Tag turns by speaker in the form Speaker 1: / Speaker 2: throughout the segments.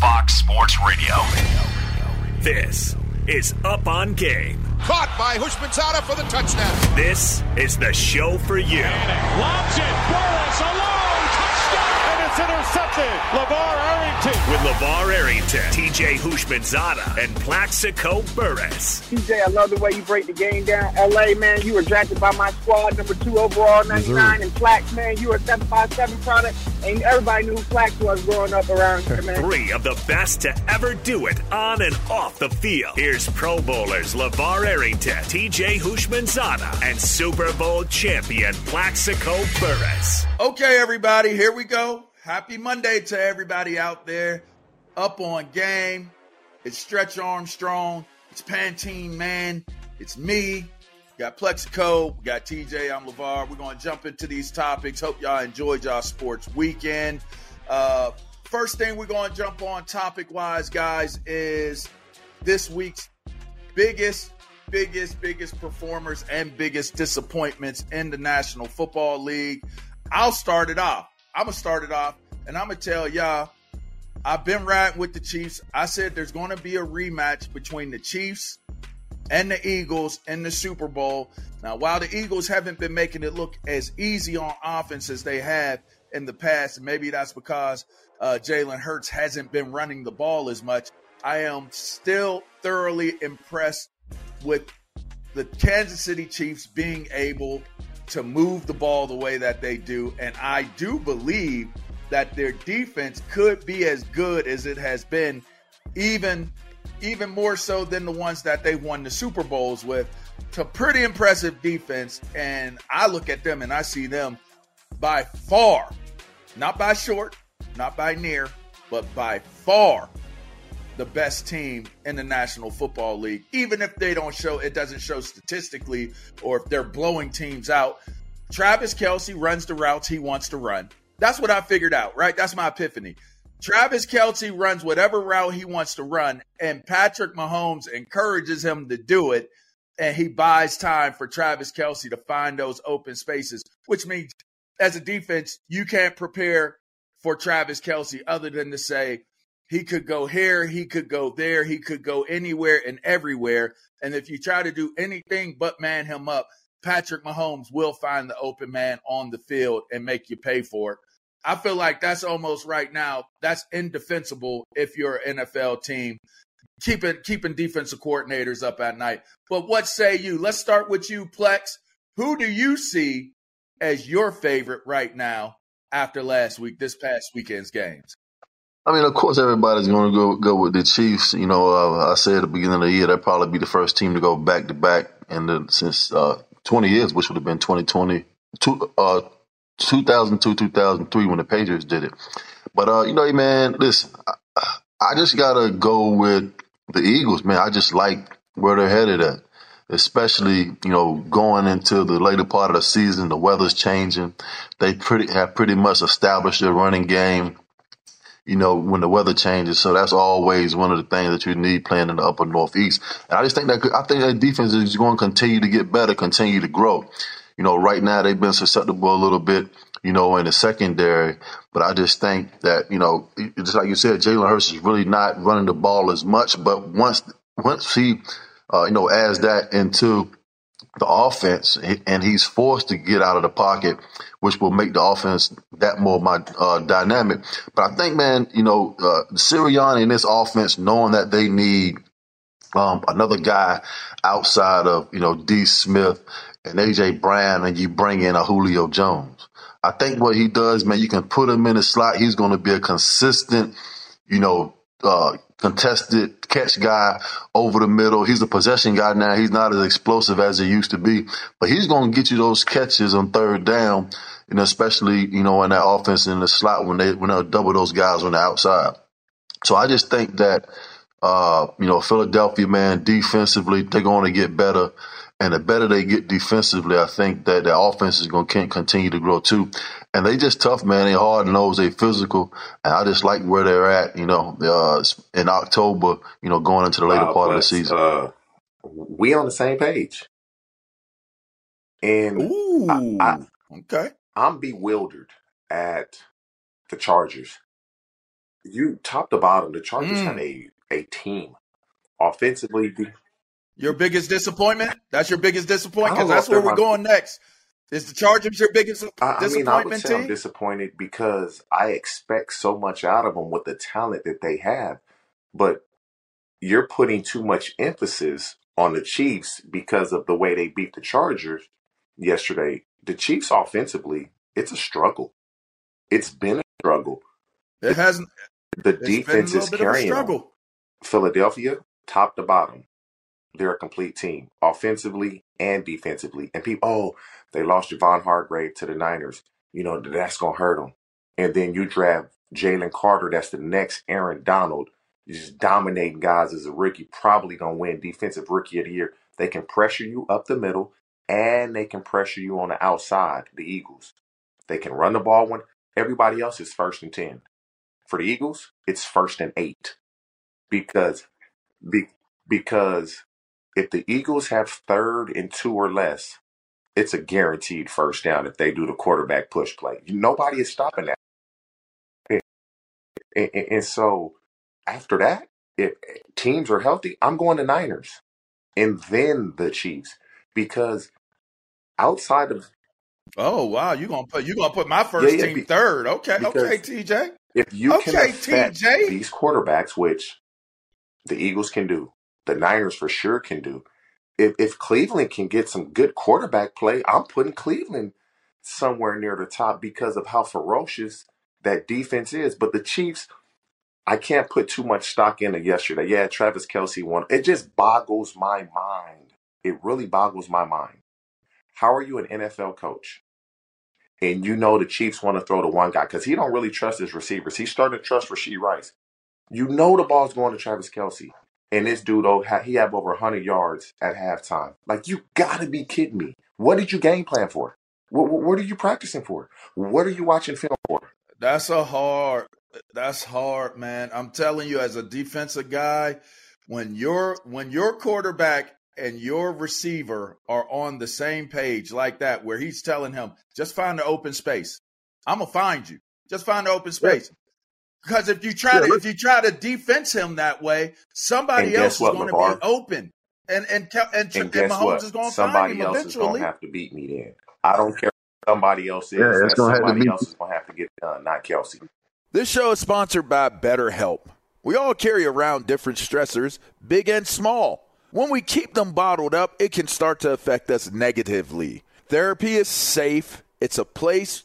Speaker 1: Fox Sports Radio. This is Up on Game.
Speaker 2: Caught by Houshmandzadeh for the touchdown.
Speaker 1: This is the show for you.
Speaker 3: Lobs it. Burress alone. Touchdown. And it's intercepted. LaVar Arrington.
Speaker 1: With LaVar Arrington, TJ Houshmandzadeh, and Plaxico Burress.
Speaker 4: TJ, I love the way you break the game down. LA, man, you were drafted by my squad, number two overall, 99. And Plax, man, you were a 757 product. And everybody knew who Plax was growing up around here, man.
Speaker 1: Three of the best to ever do it on and off the field. Here's Pro Bowlers LaVar Arrington, TJ Houshmandzadeh, and Super Bowl champion Plaxico Burress.
Speaker 5: Okay, everybody, here we go. Happy Monday to everybody out there. Up on game. It's Stretch Armstrong. It's Pantene Man. It's me. Got Plaxico. We got TJ. I'm LaVar. We're going to jump into these topics. Hope y'all enjoyed y'all sports weekend. Uh, first thing we're going to jump on topic wise, guys, is this week's biggest, biggest, biggest performers and biggest disappointments in the National Football League. I'll start it off. I'm to start it off, and I'm to tell y'all I've been riding with the Chiefs. I said there's going to be a rematch between the Chiefs and the Eagles in the Super Bowl. Now, while the Eagles haven't been making it look as easy on offense as they have in the past, maybe that's because uh, Jalen Hurts hasn't been running the ball as much, I am still thoroughly impressed with the Kansas City Chiefs being able to move the ball the way that they do. And I do believe that their defense could be as good as it has been, even even more so than the ones that they won the Super Bowls with. To pretty impressive defense, and I look at them and I see them by far, not by short, not by near, but by far the best team in the National Football League. Even if they don't show, it doesn't show statistically, or if they're blowing teams out. Travis Kelce runs the routes he wants to run. That's what I figured out, right? That's my epiphany. Travis Kelce runs whatever route he wants to run, and Patrick Mahomes encourages him to do it, and he buys time for Travis Kelce to find those open spaces, which means as a defense, you can't prepare for Travis Kelce other than to say he could go here, he could go there, he could go anywhere and everywhere. And if you try to do anything but man him up, Patrick Mahomes will find the open man on the field and make you pay for it. I feel like that's almost right now. That's indefensible if you're an NFL team. Keeping keeping defensive coordinators up at night. But what say you? Let's start with you, Plex. Who do you see as your favorite right now after last week, this past weekend's games?
Speaker 6: I mean, of course, everybody's going to go go with the Chiefs. You know, uh, I said at the beginning of the year they'll probably be the first team to go back to back, and since uh, 20 years, which would have been 2020, two, uh, 2002, 2003 when the Patriots did it. But uh, you know, man, listen, I, I just gotta go with the Eagles, man. I just like where they're headed at especially you know going into the later part of the season. The weather's changing. They pretty have pretty much established their running game. You know when the weather changes, so that's always one of the things that you need playing in the Upper Northeast. And I just think that I think that defense is going to continue to get better, continue to grow. You know, right now they've been susceptible a little bit you know, in the secondary. But I just think that, you know, just like you said, Jalen Hurts is really not running the ball as much. But once once he uh, you know, adds that into the offense, and he's forced to get out of the pocket, which will make the offense that more my uh, dynamic. But I think, man, you know, uh, Sirianni in this offense, knowing that they need um, another guy outside of you know D. Smith and AJ Brown, and you bring in a Julio Jones. I think what he does, man, you can put him in the slot. He's going to be a consistent, you know, uh, contested catch guy over the middle. He's a possession guy now. He's not as explosive as he used to be, but he's going to get you those catches on third down, and especially you know in that offense in the slot when they when they double those guys on the outside. So I just think that uh, you know Philadelphia man defensively they're going to get better. And the better they get defensively, I think that the offense is going to continue to grow too. And they just tough, man. They hard nosed, they physical, and I just like where they're at. You know, uh, in October, you know, going into the later part of the season.
Speaker 7: Uh, we on the same page, and
Speaker 5: Ooh, I, I, okay,
Speaker 7: I'm bewildered at the Chargers. You top to bottom, the Chargers mm. have a a team offensively.
Speaker 5: Your biggest disappointment? That's your biggest disappointment because that's where we're my, going next. Is the Chargers your biggest I, disappointment I mean, I would say
Speaker 7: team? I'm disappointed because I expect so much out of them with the talent that they have, but you're putting too much emphasis on the Chiefs because of the way they beat the Chargers yesterday. The Chiefs offensively, it's a struggle. It's been a struggle.
Speaker 5: It hasn't.
Speaker 7: The defense is carrying struggle. Philadelphia, top to bottom, they're a complete team, offensively and defensively. And people, oh, they lost Javon Hargrave to the Niners. You know, that's going to hurt them. And then you draft Jalen Carter, that's the next Aaron Donald, just dominating guys as a rookie, probably going to win Defensive Rookie of the Year. They can pressure you up the middle and they can pressure you on the outside, the Eagles. They can run the ball when everybody else is first and 10. For the Eagles, it's first and eight because be, because if the Eagles have third and two or less, it's a guaranteed first down if they do the quarterback push play. Nobody is stopping that. And, and, and so after that, if teams are healthy, I'm going to Niners and then the Chiefs because outside of
Speaker 5: Oh wow, you gonna put you gonna put my first yeah, yeah, team be, third? Okay, okay, TJ.
Speaker 7: If you okay, can affect TJ. these quarterbacks, which the Eagles can do, the Niners for sure can do, if, if Cleveland can get some good quarterback play, I'm putting Cleveland somewhere near the top because of how ferocious that defense is. But the Chiefs, I can't put too much stock into yesterday. Yeah, Travis Kelce won. It just boggles my mind. It really boggles my mind. How are you an NFL coach? And you know the Chiefs want to throw to one guy because he don't really trust his receivers. He's starting to trust Rashee Rice. You know the ball's going to Travis Kelce. And this dude, oh, he have over 100 yards at halftime. Like, you gotta be kidding me. What did you game plan for? What, what are you practicing for? What are you watching film for?
Speaker 5: That's a hard. That's hard, man. I'm telling you, as a defensive guy, when your when your quarterback and your receiver are on the same page like that, where he's telling him, just find the open space. I'm gonna find you. Just find the open space. Because if you try yeah, to if you try to defense him that way, somebody else is going to be open, and and and, and, and Mahomes what? is going to
Speaker 7: somebody
Speaker 5: find him
Speaker 7: else
Speaker 5: eventually.
Speaker 7: is going to have to beat me. Then I don't care. Somebody else is.
Speaker 6: Yeah, it's gonna
Speaker 7: somebody
Speaker 6: have to
Speaker 7: else is going to have to get done, not Kelce.
Speaker 8: This show is sponsored by BetterHelp. We all carry around different stressors, big and small. When we keep them bottled up, it can start to affect us negatively. Therapy is safe. It's a place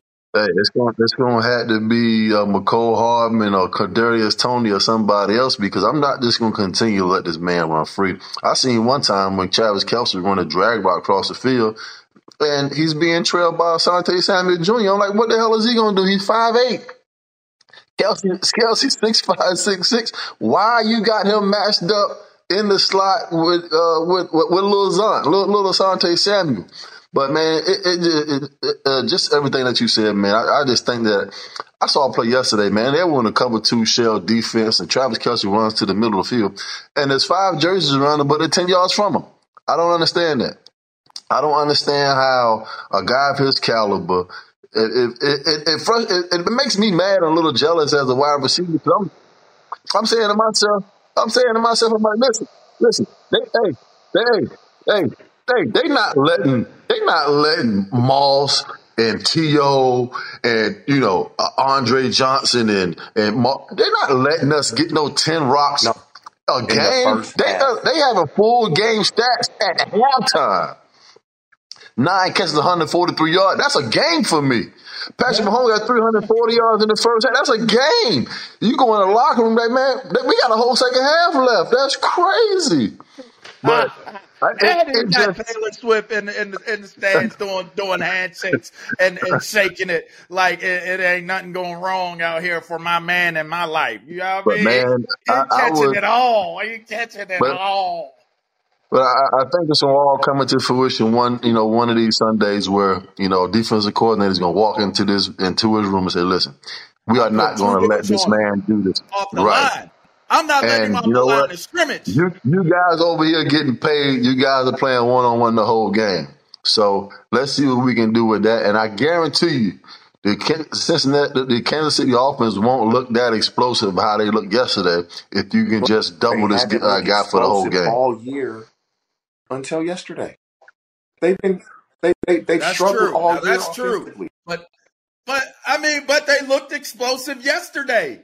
Speaker 6: Hey, it's going it's going to have to be uh, Mecole Hardman or Kadarius Toney or somebody else because I'm not just going to continue to let this man run free. I seen one time when Travis Kelce was running a drag route across the field, and he's being trailed by Asante Samuel Jr. I'm like, what the hell is he going to do? He's five eight. Kelce, Kelce six five six six. Why you got him matched up in the slot with uh, with with, with Lil Zon, little, little Asante Samuel? But man, it, it, it, uh, just everything that you said, man. I, I, just think that I saw a play yesterday, man. They were in a cover two shell defense, and Travis Kelce runs to the middle of the field, and there's five jerseys around him, but they're ten yards from him. I don't understand that. I don't understand how a guy of his caliber. It it, it, it, it, makes me mad and a little jealous as a wide receiver. I'm, I'm saying to myself, I'm saying to myself, I'm like, listen, listen, they, hey, hey, hey, they they not letting they not letting Moss and T.O. and you know uh, Andre Johnson and and Mar- they're not letting us get no ten rocks no. a game. The they uh, they have a full game stats at halftime. Nine catches, 143 yards. That's a game for me. Patrick yeah. Mahomes got 340 yards in the first half. That's a game. You go in the locker room, like man, we got a whole second half left. That's crazy. But
Speaker 5: and it, it got just, Taylor Swift in, in, in the stands doing doing handshakes and, and shaking it like it, it, ain't nothing going wrong out here for my man in my life. You know what I mean? Man, I, catching would, it all. Are you catching it but, all?
Speaker 6: But I, I, think this will all come into fruition one, you know, one of these Sundays where you know defensive coordinator is going to walk into this into his room and say, "Listen, we are not going to let this man do this."
Speaker 5: right. Line. I'm not letting my you know line of scrimmage.
Speaker 6: You, you guys over here getting paid. You guys are playing one on one the whole game. So let's see what we can do with that. And I guarantee you, the Cincinnati, the Kansas City offense won't look that explosive how they looked yesterday if you can just double this uh, guy for the whole game
Speaker 7: all year until yesterday. They've been they they they've struggled
Speaker 5: true.
Speaker 7: all
Speaker 5: now, year. That's true. But but I mean, but they looked explosive yesterday.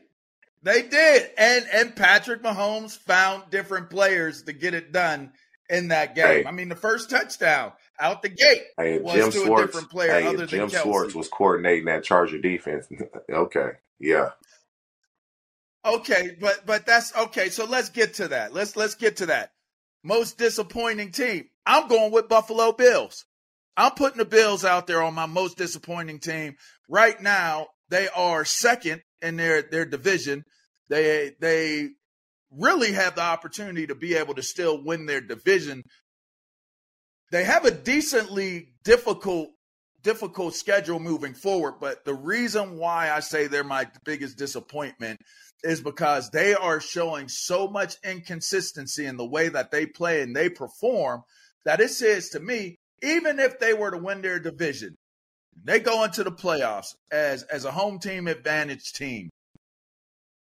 Speaker 5: They did. And and Patrick Mahomes found different players to get it done in that game. Hey. I mean, the first touchdown out the gate hey, was Jim to Schwartz, a different player hey, other than
Speaker 7: Jim
Speaker 5: Kelce.
Speaker 7: Schwartz was coordinating that Charger defense. okay. Yeah.
Speaker 5: Okay, but but that's okay. So let's get to that. Let's let's get to that. Most disappointing team. I'm going with Buffalo Bills. I'm putting the Bills out there on my most disappointing team. Right now, they are second in their their division. They they really have the opportunity to be able to still win their division. They have a decently difficult difficult schedule moving forward, but the reason why I say they're my biggest disappointment is because they are showing so much inconsistency in the way that they play and they perform that it says to me, even if they were to win their division, they go into the playoffs as as a home team advantage team.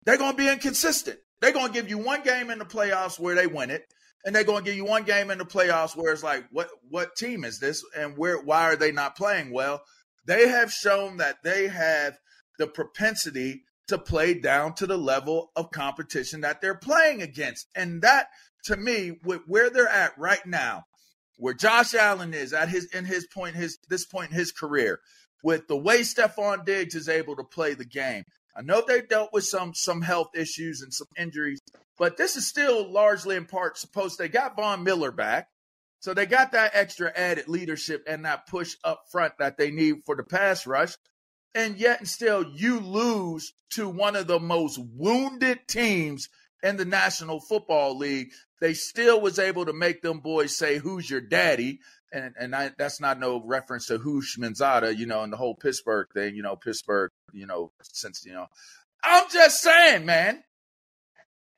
Speaker 5: They're going to be inconsistent. They're going to give you one game in the playoffs where they win it, and they're going to give you one game in the playoffs where it's like, what what team is this, and where why are they not playing well? They have shown that they have the propensity to play down to the level of competition that they're playing against, and that to me, with where they're at right now, where Josh Allen is at his in his point his this point in his career, with the way Stefon Diggs is able to play the game. I know they dealt with some some health issues and some injuries, but this is still largely in part supposed they got Von Miller back. So they got that extra added leadership and that push up front that they need for the pass rush. And yet and still you lose to one of the most wounded teams in the National Football League they still was able to make them boys say, "Who's your daddy?" And and I, that's not no reference to Houshmandzadeh, you know, and the whole Pittsburgh thing, you know, Pittsburgh, you know, since you know, I'm just saying, man.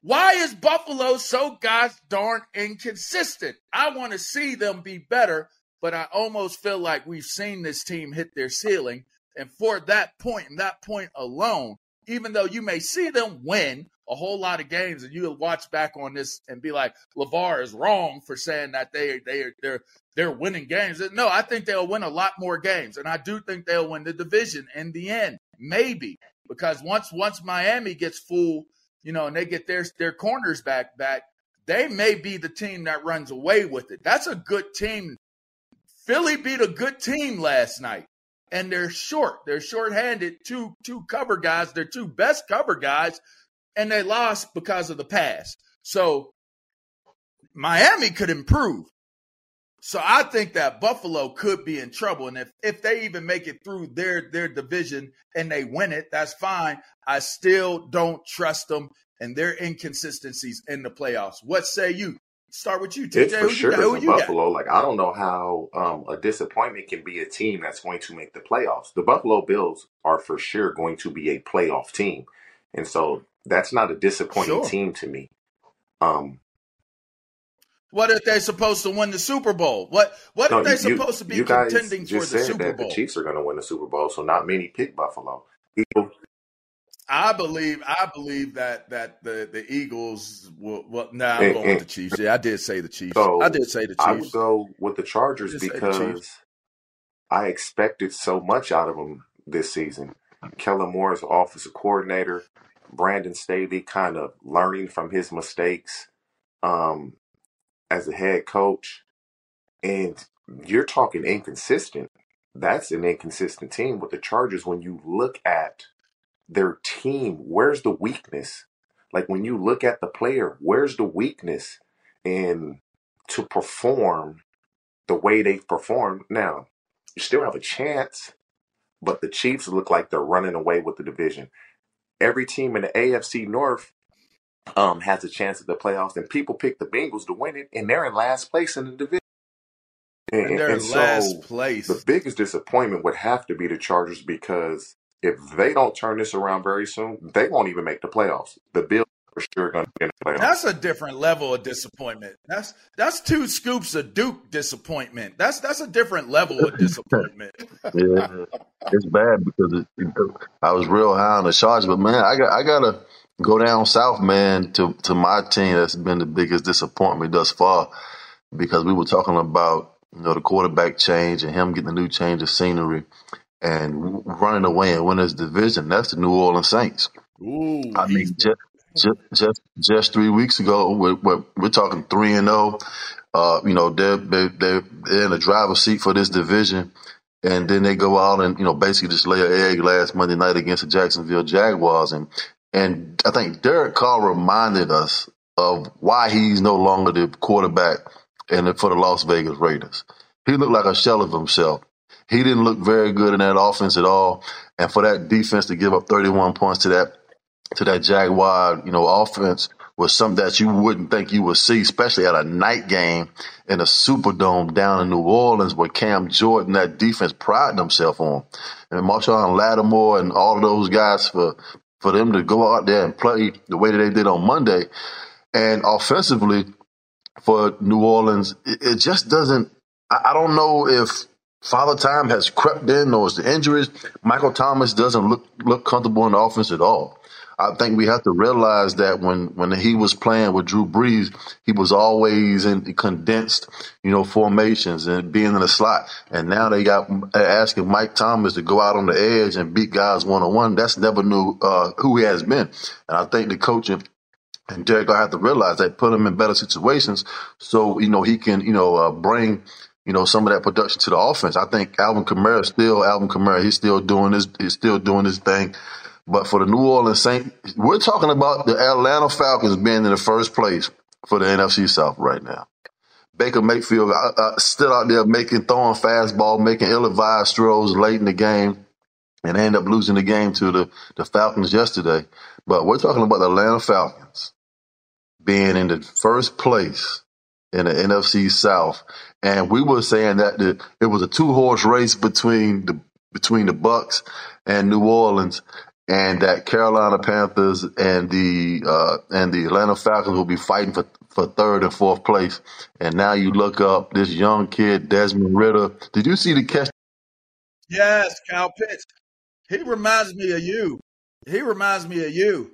Speaker 5: Why is Buffalo so gosh darn inconsistent? I want to see them be better, but I almost feel like we've seen this team hit their ceiling. And for that point and that point alone, even though you may see them win a whole lot of games, and you'll watch back on this and be like, LaVar is wrong for saying that they they they're they're winning games. No, I think they'll win a lot more games, and I do think they'll win the division in the end, maybe because once once Miami gets full, you know, and they get their their corners back back, they may be the team that runs away with it. That's a good team. Philly beat a good team last night and they're short. They're short-handed. Two two cover guys. They're two best cover guys and they lost because of the pass. So Miami could improve. So I think that Buffalo could be in trouble. And if, if they even make it through their, their division and they win it, that's fine. I still don't trust them and their inconsistencies in the playoffs. What say you? Start with you, TJ.
Speaker 7: It's for sure got, Buffalo. Got? Like I don't know how um, a disappointment can be a team that's going to make the playoffs. The Buffalo Bills are for sure going to be a playoff team, and so that's not a disappointing sure. team to me. Um,
Speaker 5: what if they're supposed to win the Super Bowl? What what no, if they're you, supposed to be contending for the Super Bowl?
Speaker 7: The Chiefs are going to win the Super Bowl, so not many pick Buffalo.
Speaker 5: People, I believe I believe that that the the Eagles will. Well, nah, I'm and, going and, with the Chiefs. Yeah, I did say the Chiefs. So I did say the Chiefs. I
Speaker 7: would go with the Chargers because the I expected so much out of them this season. Kellen Moore is offensive coordinator. Brandon Staley kind of learning from his mistakes um, as a head coach. And you're talking inconsistent. That's an inconsistent team with the Chargers. When you look at their team, where's the weakness? Like when you look at the player, where's the weakness in to perform the way they've performed? Now, you still have a chance, but the Chiefs look like they're running away with the division every team in the AFC North um, has a chance at the playoffs, and people pick the Bengals to win it, and they're in last place in the division.
Speaker 5: And, and in so last place.
Speaker 7: The biggest disappointment would have to be the Chargers because if they don't turn this around very soon, they won't even make the playoffs. The Bills for sure going to be in the playoffs.
Speaker 5: That's a different level of disappointment. That's that's two scoops of Duke disappointment. That's that's a different level of disappointment.
Speaker 6: yeah, it's bad because it, it, I was real high on the Chargers, but man, I got I gotta go down south, man, to to my team that's been the biggest disappointment thus far because we were talking about you know the quarterback change and him getting a new change of scenery and running away and winning his division. That's the New Orleans Saints.
Speaker 5: Ooh,
Speaker 6: I mean, just, just just just three weeks ago. We're, we're, we're talking three and zero. Oh. Uh, you know, they're, they're they're in the driver's seat for this division, and then they go out and you know basically just lay an egg last Monday night against the Jacksonville Jaguars, and And I think Derek Carr reminded us of why he's no longer the quarterback and for the Las Vegas Raiders. He looked like a shell of himself. He didn't look very good in that offense at all. And for that defense to give up 31 points to that to that Jaguar, you know, offense was something that you wouldn't think you would see, especially at a night game in a Superdome down in New Orleans where Cam Jordan, that defense prided himself on. And Marshon Lattimore and all of those guys for for them to go out there and play the way that they did on Monday. And offensively, for New Orleans, it, it just doesn't. I, I don't know if Father Time has crept in or it's the injuries. Michael Thomas doesn't look look comfortable in the offense at all. I think we have to realize that when, when he was playing with Drew Brees, he was always in condensed, you know, formations and being in the slot. And now they got asking Mike Thomas to go out on the edge and beat guys one on one. That's never knew uh, who he has been. And I think the coaching and Derek gonna have to realize that put him in better situations so you know he can you know uh, bring you know some of that production to the offense. I think Alvin Kamara still Alvin Kamara. He's still doing his he's still doing his thing. But for the New Orleans Saints, we're talking about the Atlanta Falcons being in the first place for the NFC South right now. Baker Mayfield uh, still out there making throwing fastball, making ill-advised throws late in the game, and end up losing the game to the, the Falcons yesterday. But we're talking about the Atlanta Falcons being in the first place in the NFC South, and we were saying that the, it was a two horse race between the between the Bucks and New Orleans, and that Carolina Panthers and the uh, and the Atlanta Falcons will be fighting for for third and fourth place. And now you look up this young kid Desmond Ridder. Did you see the catch?
Speaker 5: Yes, Kyle Pitts. He reminds me of you. He reminds me of you.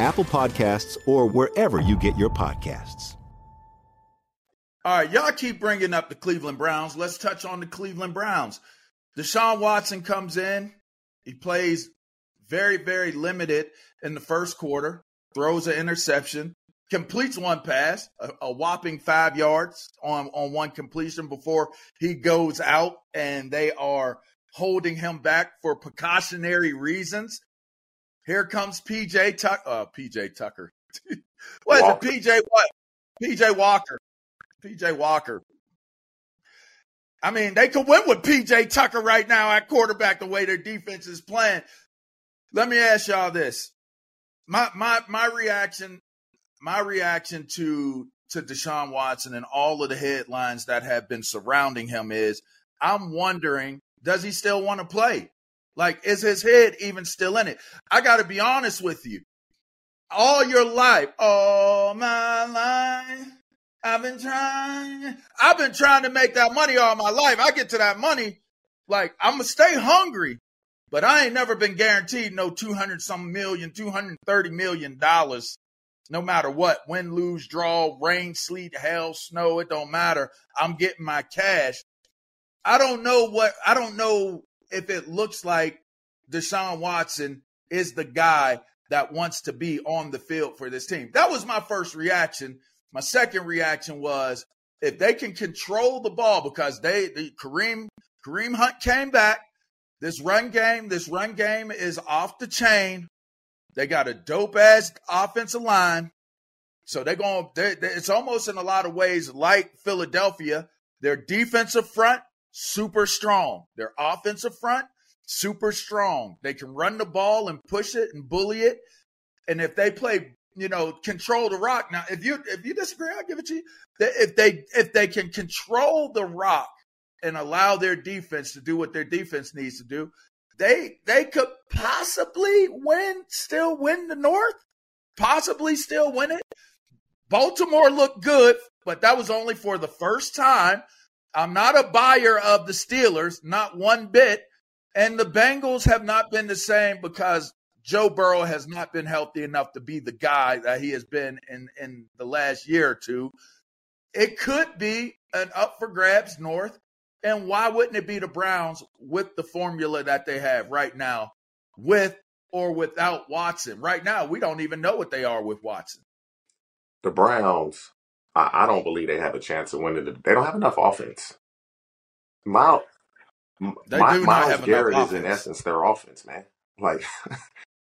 Speaker 9: Apple Podcasts, or wherever you get your podcasts.
Speaker 5: All right, y'all keep bringing up the Cleveland Browns. Let's touch on the Cleveland Browns. Deshaun Watson comes in. He plays very, very limited in the first quarter, throws an interception, completes one pass, a, a, whopping five yards on, on one completion before he goes out, and they are holding him back for precautionary reasons. Here comes PJ Tucker. Uh, PJ Tucker. what Walker. is it? PJ what? PJ Walker. PJ Walker. I mean, they could win with PJ Tucker right now at quarterback the way their defense is playing. Let me ask y'all this. My my my reaction, my reaction to to Deshaun Watson and all of the headlines that have been surrounding him is I'm wondering, does he still want to play? Like, is his head even still in it? I got to be honest with you. All your life, all my life, I've been trying. I've been trying to make that money all my life. I get to that money, like I'm gonna stay hungry, but I ain't never been guaranteed no 200 some million, 230 million dollars, no matter what. Win, lose, draw, rain, sleet, hail, snow, it don't matter. I'm getting my cash. I don't know what I don't know if it looks like Deshaun Watson is the guy that wants to be on the field for this team. That was my first reaction my second reaction was if they can control the ball because they the Kareem Kareem Hunt came back. This run game, this run game is off the chain. They got a dope ass offensive line. So they're going, they, they, it's almost in a lot of ways like Philadelphia. Their defensive front, super strong. Their offensive front, super strong. They can run the ball and push it and bully it. And if they play you know, control the rock. Now, if you if you disagree, I'll give it to you. If they if they can control the rock and allow their defense to do what their defense needs to do, they they could possibly win, still win the North, possibly still win it. Baltimore looked good, but that was only for the first time. I'm not a buyer of the Steelers, not one bit. And the Bengals have not been the same because Joe Burrow has not been healthy enough to be the guy that he has been in, in the last year or two. It could be an up for grabs north. And why wouldn't it be the Browns with the formula that they have right now, with or without Watson? Right now, we don't even know what they are with Watson.
Speaker 7: The Browns, I, I don't believe they have a chance of winning. The, they don't have enough offense. Myles, they My, Myles Garrett is in essence their offense, man. Like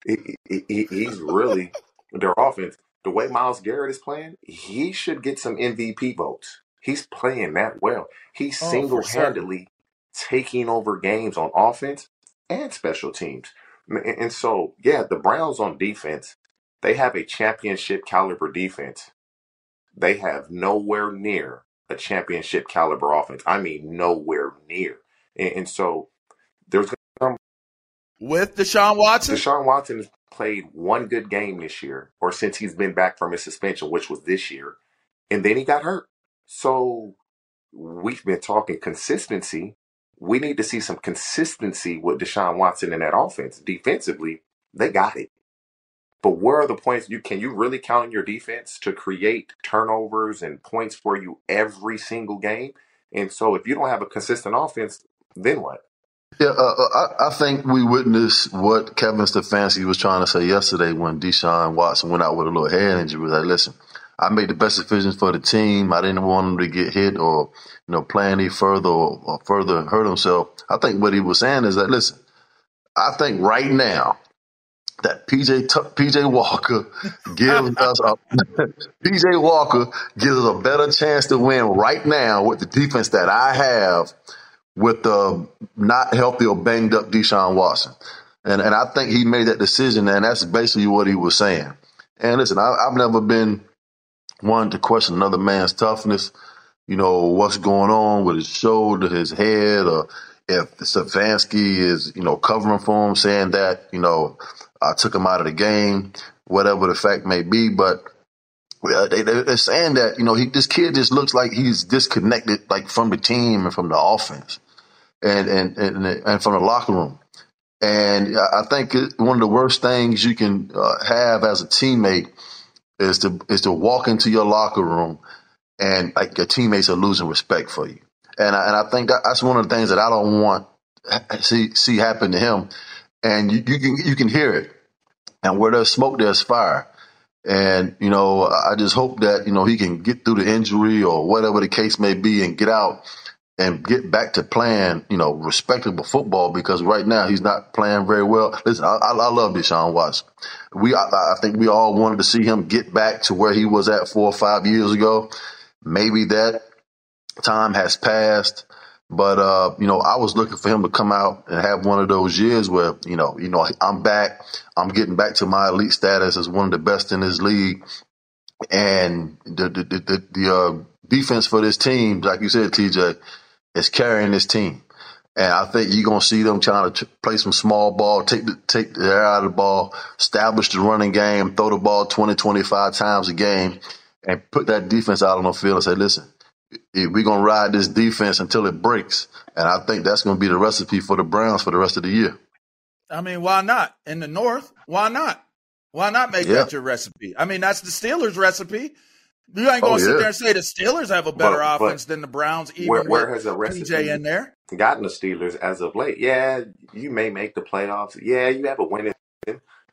Speaker 7: he, he, he's really their offense. The way Myles Garrett is playing, he should get some MVP votes. He's playing that well. He's Oh, single handedly taking over games on offense and special teams. And, and so, yeah, the Browns on defense, they have a championship caliber defense. They have nowhere near a championship caliber offense. I mean, nowhere near. And, and so, there's
Speaker 5: with Deshaun Watson?
Speaker 7: Deshaun Watson has played one good game this year, or since he's been back from his suspension, which was this year, and then he got hurt. So we've been talking consistency. We need to see some consistency with Deshaun Watson in that offense. Defensively, they got it. But where are the points you can you really count on your defense to create turnovers and points for you every single game? And so if you don't have a consistent offense, then what?
Speaker 6: Yeah, uh, uh, I, I, think we witnessed what Kevin Stefanski was trying to say yesterday when Deshaun Watson went out with a little head injury. Was like, listen, I made the best decisions for the team. I didn't want him to get hit or, you know, play any further or, or further hurt himself. I think what he was saying is that, listen, I think right now that PJ PJ Walker gives us a PJ Walker gives us a better chance to win right now with the defense that I have with the not healthy or banged up Deshaun Watson. And and I think he made that decision, and that's basically what he was saying. And listen, I, have never been one to question another man's toughness. You know what's going on with his shoulder, his head, or if Stefanski is you know covering for him, saying that you know I took him out of the game, whatever the fact may be. But they, they're saying that you know he, this kid just looks like he's disconnected, like from the team and from the offense and and and, and from the locker room. And I think one of the worst things you can uh, have as a teammate is to is to walk into your locker room and like your teammates are losing respect for you. And I, and I think that, that's one of the things that I don't want see see happen to him. And you, you can you can hear it. And where there's smoke, there's fire. And you know, I just hope that you know he can get through the injury or whatever the case may be and get out and get back to playing, you know, respectable football because right now he's not playing very well. Listen, I, I, love Deshaun Watson. We, I, I, think we all wanted to see him get back to where he was at four or five years ago. Maybe that time has passed, but uh, you know, I was looking for him to come out and have one of those years where you know, you know, I'm back. I'm getting back to my elite status as one of the best in this league, and the the the, the, uh, defense for this team, like you said, TJ is carrying this team. And I think you're gonna see them trying to play some small ball, take the take the air out of the ball, establish the running game, throw the ball 20, 25 times a game, and put that defense out on the field and say, listen, we're gonna ride this defense until it breaks. And I think that's gonna be the recipe for the Browns for the rest of the year.
Speaker 5: I mean, why not? In the North, why not? Why not make yeah. that your recipe? I mean, that's the Steelers' recipe. You ain't gonna oh, sit there and say the Steelers have a better but, offense but than the Browns. Even where, where has a recipe in there
Speaker 7: gotten the Steelers as of late? Yeah, you may make the playoffs. Yeah, you have a winning,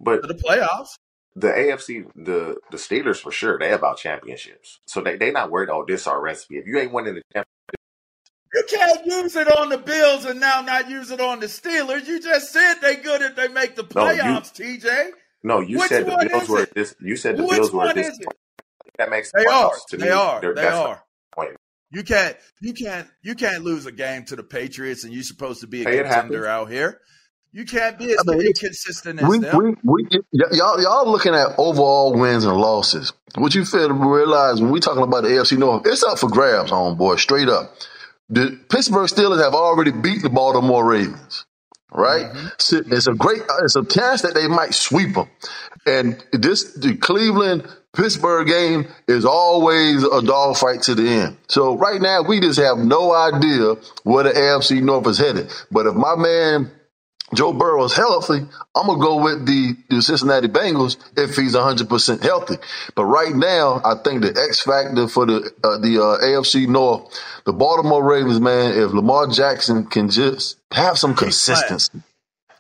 Speaker 7: but
Speaker 5: the playoffs.
Speaker 7: The AFC, the the Steelers for sure, they about championships, so they they not worried. Oh, this our recipe. If you ain't winning the championship,
Speaker 5: you can't use it on the Bills and now not use it on the Steelers. You just said they good if they make the playoffs, no, you, TJ.
Speaker 7: No, you Which said the Bills were this. You said the Which Bills were this. That makes
Speaker 5: they are. To they me. are. They are. You can't. You can't. You can't lose a game to the Patriots, and you're supposed to be a hey, contender out here. You can't be as I mean, inconsistent as we, them. We,
Speaker 6: we, y'all, y'all looking at overall wins and losses. What you fail to realize when we talking about the AFC North, it's up for grabs, homeboy. Straight up, the Pittsburgh Steelers have already beat the Baltimore Ravens right? Mm-hmm. It's a great, it's a chance that they might sweep them. And this, the Cleveland Pittsburgh game is always a dogfight to the end. So right now, we just have no idea where the AFC North is headed. But if my man Joe Burrow is healthy, I'm gonna go with the, the Cincinnati Bengals if he's 100 percent healthy. But right now, I think the X factor for the uh, the uh, AFC North, the Baltimore Ravens, man, if Lamar Jackson can just have some consistency,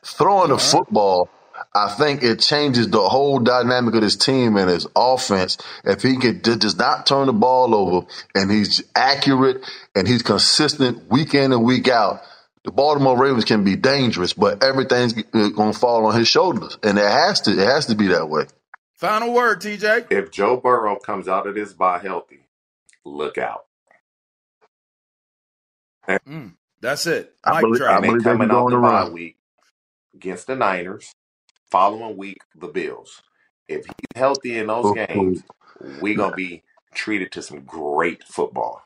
Speaker 6: throwing the football I think it changes the whole dynamic of this team and his offense. If he can does not turn the ball over and he's accurate and he's consistent week in and week out, the Baltimore Ravens can be dangerous. But everything's going to fall on his shoulders, and it has to. It has to be that way.
Speaker 5: Final word, TJ.
Speaker 7: If Joe Burrow comes out of this by healthy, look out.
Speaker 5: Mm, that's it.
Speaker 7: I believe, I believe coming out the bye week against the Niners Following week, the Bills. If he's healthy in those games, we're gonna be treated to some great football.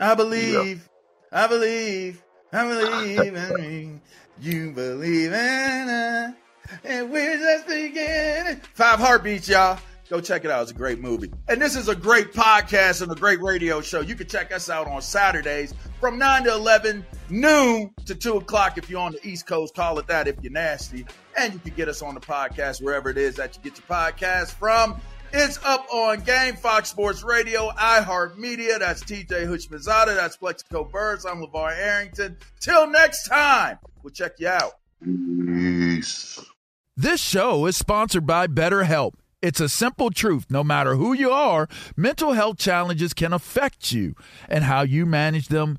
Speaker 5: I believe, I believe, I believe in me. You believe in us, and we're just beginning. Five heartbeats, y'all. Go check it out. It's a great movie. And this is a great podcast and a great radio show. You can check us out on Saturdays from 9 to 11, noon to 2 o'clock if you're on the East Coast. Call it that if you're nasty. And you can get us on the podcast wherever it is that you get your podcast from. It's up on Game, Fox Sports Radio, iHeartMedia. That's TJ Houshmandzadeh. That's Plaxico Burress. I'm LaVar Arrington. Till next time, we'll check you out.
Speaker 8: Peace. This show is sponsored by BetterHelp. It's a simple truth. No matter who you are, mental health challenges can affect you, and how you manage them